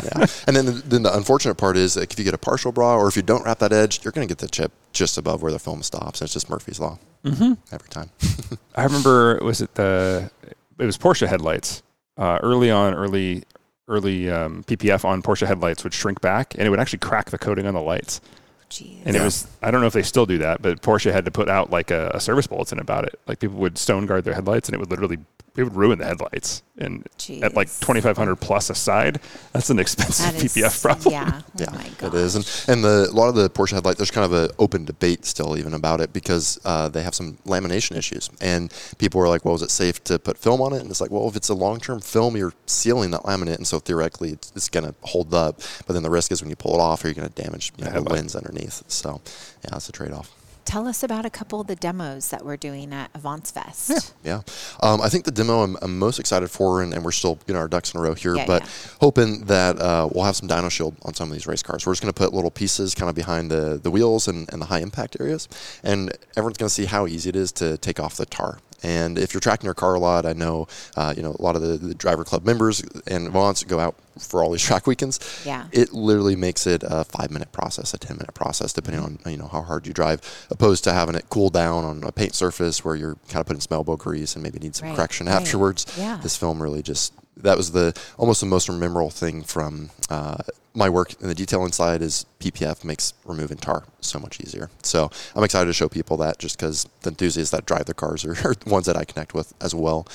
Yeah. And then the, then the unfortunate part is like if you get a partial bra or if you don't wrap that edge, you're going to get the chip just above where the film stops. And it's just Murphy's law Mm-hmm. every time. I remember was it the it was Porsche headlights uh, early on early early um, PPF on Porsche headlights would shrink back and it would actually crack the coating on the lights Jeez. and it was I don't know if they still do that but Porsche had to put out like a, a service bulletin about it like people would stone guard their headlights and it would literally it would ruin the headlights and at like 2500 plus a side that's an expensive That is- PPF problem Yeah. Yeah, oh my it is, and and the a lot of the Porsche headlight. There's kind of an open debate still even about it because uh, they have some lamination issues, and people are like, "Well, is it safe to put film on it?" And it's like, "Well, if it's a long-term film, you're sealing that laminate, and so theoretically, it's, it's going to hold up. But then the risk is when you pull it off, are you going to damage you know, the headlight. lens underneath? So, yeah, it's a trade-off. Tell us about a couple of the demos that we're doing at Avants Fest. Yeah. Um, I think the demo I'm, I'm most excited for, and, and we're still getting our ducks in a row here, Yeah, but yeah. hoping that uh, we'll have some Dyno Shield on some of these race cars. We're just going to put little pieces kind of behind the, the wheels and, and the high impact areas, and everyone's going to see how easy it is to take off the tar. And if you're tracking your car a lot, I know, uh, you know, a lot of the, the driver club members and Avants go out for all these track weekends. Yeah. It literally makes it a five minute process, a 10 minute process, depending on, you know, how hard you drive, opposed to having it cool down on a paint surface where you're kind of putting elbow grease and maybe need some Right, correction right. afterwards. Yeah. This film really just, that was the almost the most memorable thing from uh, my work in the detailing side is PPF makes removing tar so much easier. So I'm excited to show people that just because the enthusiasts that drive the cars are, are the ones that I connect with as well.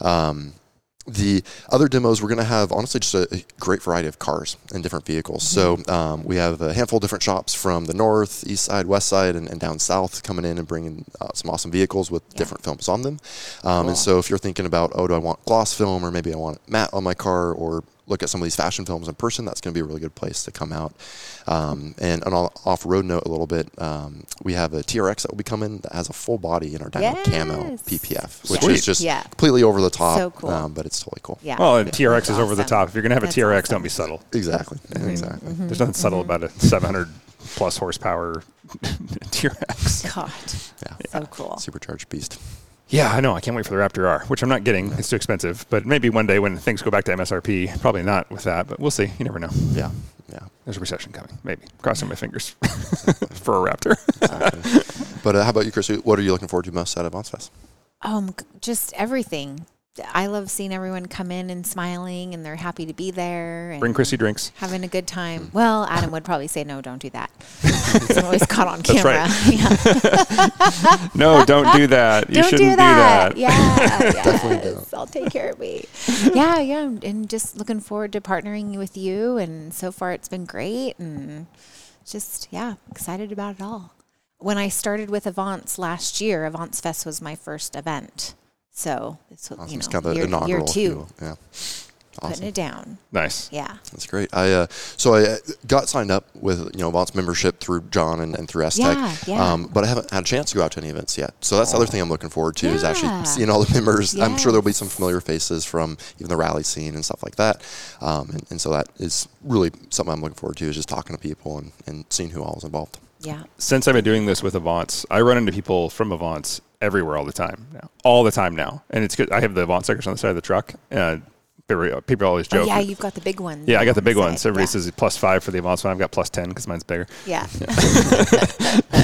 Um, the other demos, we're going to have honestly just a, a great variety of cars and different vehicles. So um, we have a handful of different shops from the north, east side, west side, and, and down south coming in and bringing uh, some awesome vehicles with Yeah. different films on them. Um, Cool. And so if you're thinking about, oh, do I want gloss film or maybe I want matte on my car or look at some of these fashion films in person, that's going to be a really good place to come out. Um, and on an off-road note a little bit, um, we have a TRX that will be coming that has a full body in our Dyno Camo PPF, which Sweet. is just Yeah. completely over the top. So cool. um, but it's totally cool. Yeah. well and TRX is That's over the top if you're gonna have a TRX awesome. don't be subtle Exactly. Mm-hmm. Exactly. there's nothing subtle about a 700 plus horsepower TRX God. Yeah. So cool. Supercharged beast. Yeah, I know. I can't wait for the Raptor R, which I'm not getting. It's too expensive. But maybe one day when things go back to MSRP, probably not with that, but we'll see. You never know. Yeah. Yeah. There's a recession coming. Maybe. Crossing my fingers for a Raptor. Exactly. but uh, how about you, Chris? What are you looking forward to most out of Onsfest? Um, just everything. I love seeing everyone come in and smiling, and they're happy to be there. And Bring Chrissy drinks. having a good time. Well, Adam would probably say, "No, don't do that." It's always caught on That's camera. right. No, don't do that. You don't shouldn't do that. do that. Yeah, oh, Definitely yes, I'll take care of me. Yeah, yeah, and just looking forward to partnering with you. And so far, it's been great, and just yeah, excited about it all. When I started with Avants last year, Avants Fest was my first event. So it's Awesome. you it's kind of the year, inaugural. year if you two, will. Yeah. putting it down. Nice. Yeah. That's great. I uh, so I uh, got signed up with you know Vaught's membership through John and, and through STEK. Yeah, yeah. Um, but I haven't had a chance to go out to any events yet. So that's the other thing I'm looking forward to is actually seeing all the members. I'm sure there'll be some familiar faces from even the rally scene and stuff like that. Um, and, and so that is really something I'm looking forward to is just talking to people and, and seeing who all is involved. Yeah. Since I've been doing this with Avants, I run into people from Avants everywhere all the time now. All the time now. And it's good. I have the Avants stickers on the side of the truck. Uh, people, people always Oh, joke. yeah, you've got the big one. Yeah, I got the big ones. Everybody yeah. says plus five for the Avants one. I've got plus 10 because mine's bigger. Yeah.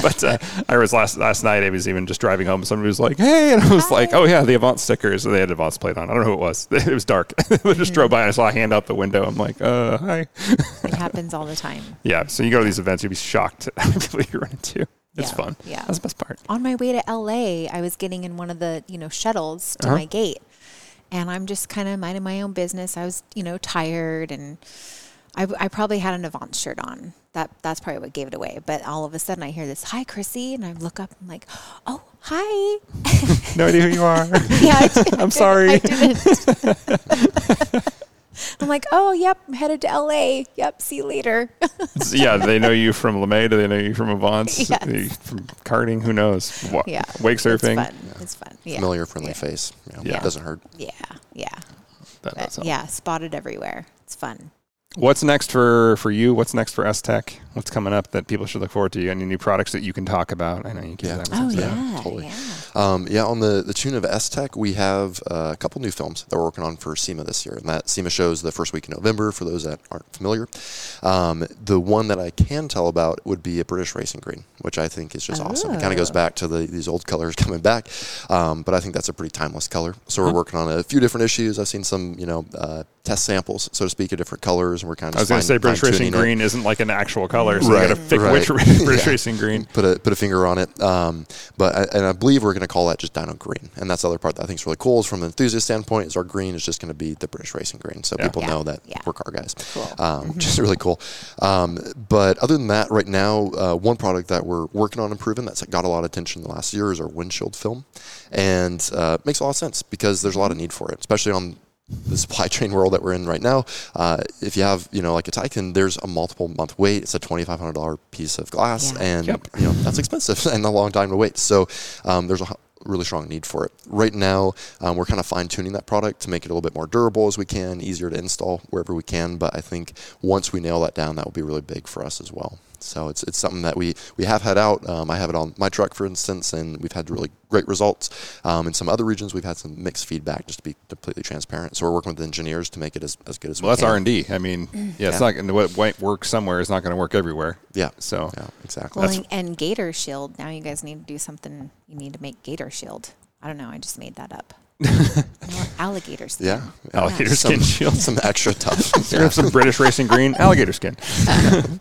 but uh, I was last last night. I was even just driving home. Somebody was like, "Hey," and I was like, "Oh yeah, the Avants stickers." They had Avants plate on. I don't know who it was. It was dark. I just drove by and I saw a hand out the window. I'm like, "Uh, hi." it happens all the time. Yeah. So you go to these events, you'd be shocked at how many people you run into. It's Yeah, fun. yeah. That's the best part. On my way to LA, I was getting in one of the, you know, shuttles to Uh-huh. my gate. And I'm just kind of minding my own business. I was, you know, tired and I, I probably had an Avants shirt on. That that's probably what gave it away. But all of a sudden I hear this, "Hi, Chrissy," and I look up. I'm like, "Oh, hi." No idea who you are. yeah, I I'm sorry. I didn't. I'm like, "Oh, yep, I'm headed to LA. Yep, see you later." yeah, they know you from LeMay. Do they know you from Avants? Yes. You From karting? Who knows? Wa- yeah, Wake surfing. It's fun. It's fun. Yeah. Familiar, friendly yeah. face. You know, Yeah. It doesn't hurt. Yeah, yeah, That- But that's yeah. Spotted everywhere. It's fun. What's next for, for you? What's next for STEK? What's coming up that people should look forward to? Any new products that you can talk about? I know you can. Yeah. do. Oh Yeah, yeah, totally. yeah. Um, yeah, on the, the tune of STEK, we have uh, a couple new films that we're working on for SEMA this year. And that SEMA shows the first week in November for those that aren't familiar. Um, the one that I can tell about would be a British Racing Green, which I think is just awesome. It kind of goes Oh. back to the, these old colors coming back. Um, but I think that's a pretty timeless color. So we're working on a few different issues. I've seen some, you know, uh, test samples, so to speak, of different colors. And we're kind of I was going to say British Racing Green is't like an actual color, so Right, you got to pick right. which British Yeah. Racing Green. put a put a finger on it. Um, but I, and I believe we're going to call that just Dyno Green, and that's the other part that I think is really cool. Is from an enthusiast standpoint, is our green is just going to be the British Racing Green, so Yeah. people Yeah, know that yeah. we're car guys, Cool. um, which is really cool. Um, but other than that, right now, uh, one product that we're working on improving that's got a lot of attention in the last year is our windshield film, and uh, it makes a lot of sense because there's a lot of need for it, especially on the supply chain world that we're in right now. Uh, if you have, you know, like a Titan, there's a multiple month wait. It's a twenty five hundred dollar piece of glass, Yeah. and Yep. you know that's expensive and a long time to wait. So um, there's a really strong need for it. Right now, um, we're kind of fine tuning that product to make it a little bit more durable as we can, easier to install wherever we can. But I think once we nail that down, that will be really big for us as well. So it's, it's something that we, we have had out. Um, I have it on my truck, for instance, and we've had really great results. Um, in some other regions, we've had some mixed feedback, just to be completely transparent. So we're working with engineers to make it as, as good as possible. Well, we that's. R and D. I mean, yeah, it's not going to what might work somewhere is not going to work everywhere. Yeah. So Yeah, exactly. Well, That's- and, and Gator Shield. Now you guys need to do something. You need to make Gator Shield. I don't know. I just made that up. No, alligator skin. yeah. alligator Some, skin shield. some extra tough. You're have some British Racing Green alligator skin.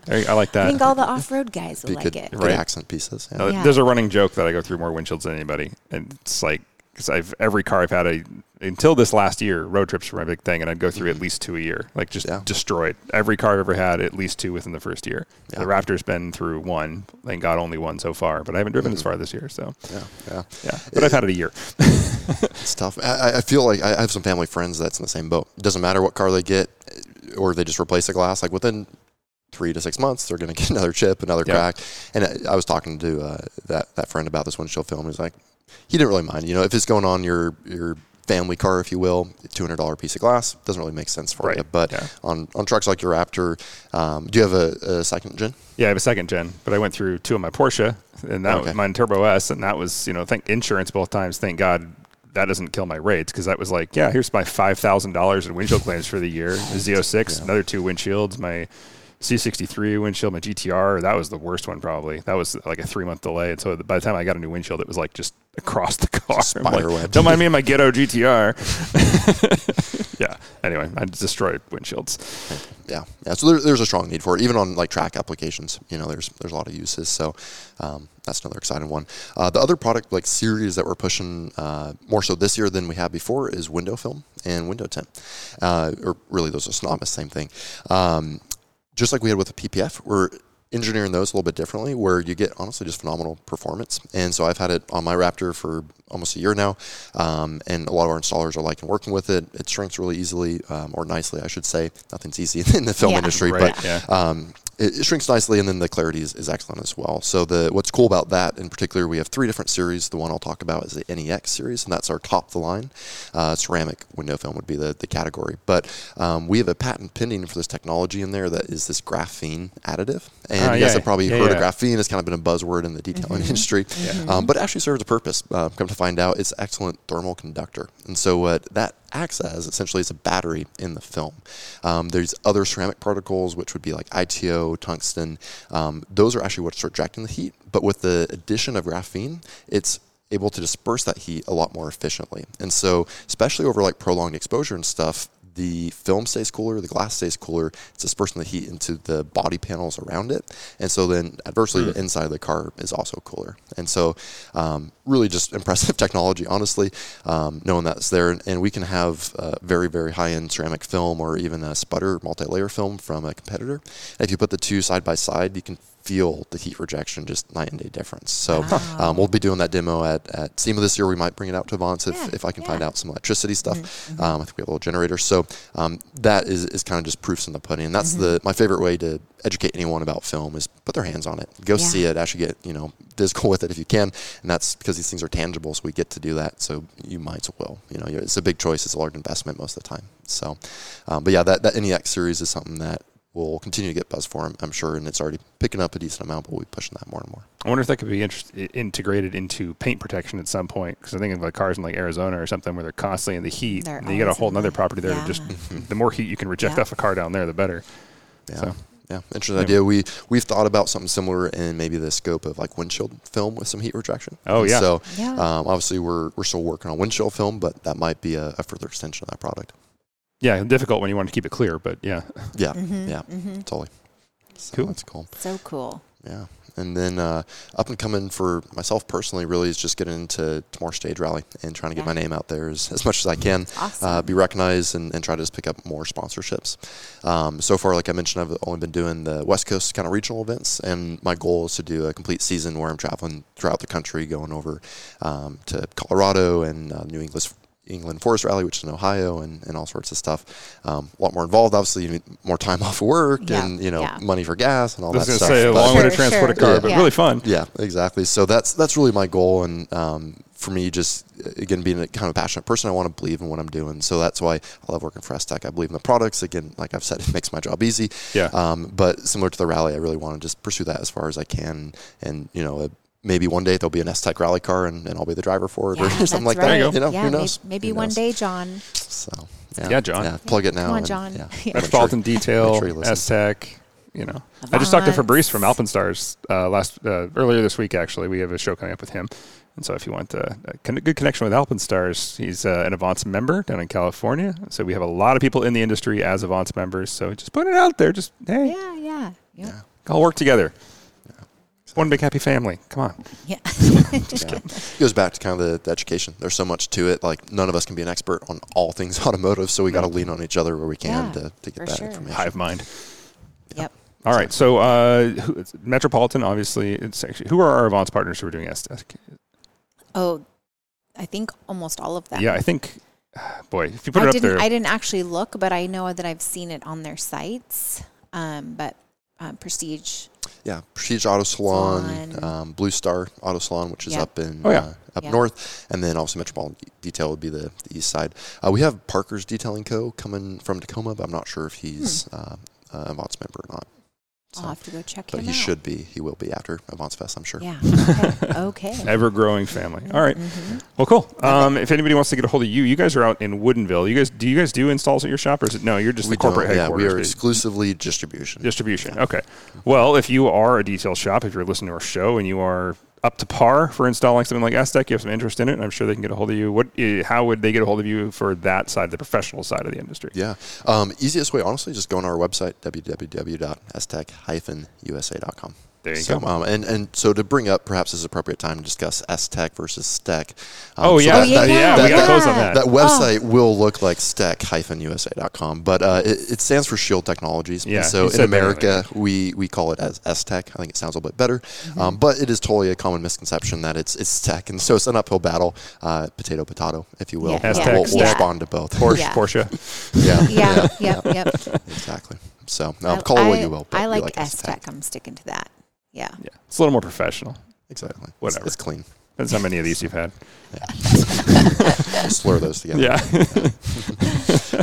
There I like that. I think all the off-road guys will Be like good, it. good Right. accent pieces. Yeah. Uh, Yeah. There's a running joke that I go through more windshields than anybody, and it's like because I've every car I've had a until this last year road trips were my big thing, and I'd go through at least two a year, like just Yeah. destroyed every car I've ever had at least two within the first year. Yeah. The Raptor's been through one, thank God, only one so far, but I haven't driven as far this year, so Yeah, yeah. yeah. But I've had it a year. It's tough. I, I feel like I I have some family friends that's in the same boat. It doesn't matter what car they get, or they just replace the glass. Like within three to six months, they're going to get another chip, another Yeah. crack. And I, I was talking to uh, that that friend about this windshield film. He's like, he didn't really mind. You know, if it's going on your your family car, if you will, two hundred dollar piece of glass doesn't really make sense for Right, you. But yeah. on on trucks like your Raptor, um, do you have a, a second gen? Yeah, I have a second gen, but I went through two of my Porsche, and that Okay. was mine Turbo S, and that was you know thank insurance both times. Thank God that doesn't kill my rates because that was like yeah, here's my five thousand dollars in windshield claims for the year. The Z06, Yeah. another two windshields, my C63 windshield, my GTR. That was the worst one probably. That was like a three month delay, and so by the time I got a new windshield, it was like just across the car. Spider like. Don't mind me and my ghetto GTR. yeah. Anyway, I destroyed windshields. yeah, yeah. So there, there's a strong need for it, even on like track applications. You know, there's there's a lot of uses. So um, that's another exciting one. Uh, the other product like series that we're pushing uh, more so this year than we have before is window film and window tint, uh, or really those are synonymous, same thing. Um, just like we had with the PPF, we're engineering those a little bit differently where you get honestly just phenomenal performance. And so I've had it on my Raptor for almost a year now. Um, and a lot of our installers are liking working with it. It shrinks really easily, um, or nicely, I should say. Nothing's easy in the film Yeah. industry, Right, but yeah. um, it, it shrinks nicely, and then the clarity is, is excellent as well. So the what's cool about that in particular, we have three different series. The one I'll talk about is the NEX series, and that's our top of the line. Uh, ceramic window film would be the, the category, but um, we have a patent pending for this technology in there that is this graphene additive. And Ah, you guys yeah. have probably Yeah, heard yeah. of graphene. It's kind of been a buzzword in the detailing industry, um, but it actually serves a purpose. Uh, come to find out, it's excellent thermal conductor, and so what that acts as essentially is a battery in the film. Um, there's other ceramic particles, which would be like ITO, tungsten. Um, those are actually what's rejecting the heat, but with the addition of graphene, it's able to disperse that heat a lot more efficiently. And so, especially over like prolonged exposure and stuff, the film stays cooler, the glass stays cooler. It's dispersing the heat into the body panels around it, and so then adversely, the inside of the car is also cooler. And so, um, really just impressive technology, honestly. Um, knowing that's there, and, we can have uh, very very high end ceramic film or even a sputter multi-layer film from a competitor. And if you put the two side by side, you can feel the heat rejection just night and day difference. So um, we'll be doing that demo at, at SEMA this year. We might bring it out to Avants if, Yeah, if I can find out some electricity stuff. Um, I think we have a little generator. So um, that is, is kind of just proofs in the pudding. And that's the my favorite way to educate anyone about film is put their hands on it. Go Yeah. see it, actually get, you know, physical with it if you can. And that's because these things are tangible, so we get to do that. So you might as well. You know, it's a big choice. It's a large investment most of the time. So, um, but yeah, that, that NEX series is something that will continue to get buzz for, I'm, I'm sure. And it's already picking up a decent amount, but we'll be pushing that more and more. I wonder if that could be interest, i- integrated into paint protection at some point. Because I think of like cars in like Arizona or something where they're constantly in the heat. They're and you got a whole in nother property there. yeah. Just the more heat you can reject Yeah. off a car down there, the better. Yeah. So- Yeah, interesting Yeah. idea. We we've thought about something similar in maybe the scope of like windshield film with some heat rejection. Oh, And yeah. So Yeah. um, obviously we're we're still working on windshield film, but that might be a, a further extension of that product. Yeah, difficult when you want to keep it clear, but yeah. Yeah, Mhm, yeah, mhm. totally. So Cool. That's cool. So cool. Yeah. And then uh, up and coming for myself personally, really is just getting into to more stage rally and trying to get Yeah. my name out there as, as much as I can. Awesome. uh, be recognized and, and try to just pick up more sponsorships. Um, so far, like I mentioned, I've only been doing the West Coast kind of regional events, and my goal is to do a complete season where I'm traveling throughout the country, going over um, to Colorado and uh, New England. England Forest Rally, which is in Ohio, and, and all sorts of stuff. Um, a lot more involved. Obviously, you need more time off work, Yeah, and you know, yeah. money for gas and all I was that going to stuff. say a But- long way to Sure, transport a car, Yeah. but Yeah. really fun. yeah, exactly. So that's that's really my goal, and um, for me, just again being a kind of passionate person, I want to believe in what I'm doing. So that's why I love working for STEK. I believe in the products. Again, like I've said, it makes my job easy. Yeah. Um, but similar to the rally, I really want to just pursue that as far as I can, and you know. Uh, Maybe one day there'll be an STEK rally car and, and I'll be the driver for it Yeah, or something like right. that. you go. You know, yeah, who knows? Maybe, Who one day, John. So Yeah, John. Yeah, plug it now. Come on, John. yeah, Yeah. make sure- Detail, sure. STEK, you know. I just talked to Fabrice from Alpinestars uh, last uh, earlier this week. Actually, we have a show coming up with him, and so if you want uh, a con- good connection with Alpinestars, he's uh, an Avants member down in California. So we have a lot of people in the industry as Avants members. So just put it out there. Just hey, Yeah, yeah. Yep. Yeah. all work together. One big happy family. Come on. Yeah. Yeah. It goes back to kind of the, the education. There's so much to it. Like none of us can be an expert on all things automotive, so we got to lean on each other where we can Yeah, to, to get that sure. information. Hive mind. Yep. All right. So uh, who, it's Metropolitan, obviously, it's actually who are our Avants partners who are doing STEK? Oh, I think almost all of them. Yeah, I think. Boy, if you put I it up didn't. there, I didn't actually look, but I know that I've seen it on their sites. Um, but um, Prestige. Yeah, Prestige Auto Salon, Salon. um, Blue Star Auto Salon, which is Yep. up in Oh, yeah. uh, up Yeah. north, and then also Metropolitan Detail would be the, the east side. Uh, we have Parker's Detailing Co. coming from Tacoma, but I'm not sure if he's Hmm. uh, a Avants member or not. So I'll have to go check but him he out. should be. He will be after Avants Fest, I'm sure. Yeah. Okay. okay. Ever growing family. All right. Mm-hmm. Well, cool. Um, if anybody wants to get a hold of you, you guys are out in Woodinville. You guys, do you guys do installs at your shop, or is it no? You're just We the corporate don't- yeah, headquarters. we are exclusively distribution. Distribution. Okay. Well, if you are a detail shop, if you're listening to our show and you are up to par for installing something like STEK, you have some interest in it, and I'm sure they can get a hold of you. What? eh, How would they get a hold of you for that side, the professional side of the industry? Yeah. Um, easiest way, honestly, just go on our website, www.stek-usa.com. There you so, go. Um, and, and so to bring up, perhaps this is appropriate time to discuss S-Tech versus STEC. Um, Oh so yeah, Oh, yeah, yeah, yeah, we got to close on that. That website will look like stek-usa.com, but uh, it, it stands for Shield Technologies. Yeah, And so in America, we, we call it as S-Tech. I think it sounds a little bit better, Mm-hmm. um, but it is totally a common misconception that it's it's tech, and so it's an uphill battle, uh, potato potato, if you will. Yeah, Uh, we'll, we'll yeah. respond to both. Porsche, Yeah. Porsche. yeah, Yeah. Yep. Yep. exactly. So I- um, call it what you will. But I we like S Tech. I'm sticking to that. Yeah. Yeah, it's a little more professional. Exactly. It's- Whatever. It's, clean. Depends how many of these you've had. Slur those together. Yeah.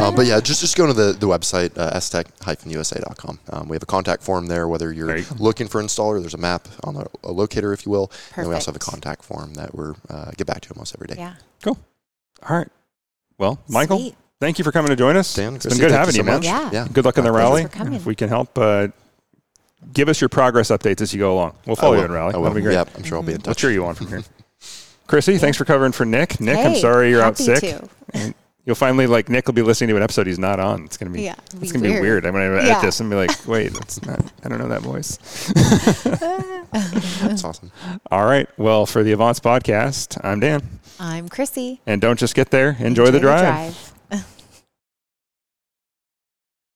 um, but yeah, just just go to the, the website, uh, stek-usa.com. Um, we have a contact form there, whether you're There looking for an installer. There's a map on a, a locator, if you will. And we also have a contact form that we're uh, get back to almost every day. Yeah. Cool. All right. Well, Michael, Sweet. thank you for coming to join us. Dan, it's Chrissy, been good having you, so man. Yeah. yeah. Good luck in the rally. Thanks for coming. If we can help, uh, give us your progress updates as you go along. We'll follow you in rally. I will. That'll be great. Yep, I'm sure I'll be in We'll touch. cheer you on from here. Chrissy, thanks for covering for Nick. Nick, I'm Hey, sorry you're out happy sick. to. And You'll finally like Nick will be listening to an episode he's not on. It's gonna be Yeah, it's be gonna be weird. weird. I'm gonna edit Yeah. this and be like, wait, that's not. I don't know that voice. That's awesome. All right. Well, for the Avants podcast, I'm Dan, I'm Chrissy. and don't just get there. Enjoy, the drive. drive.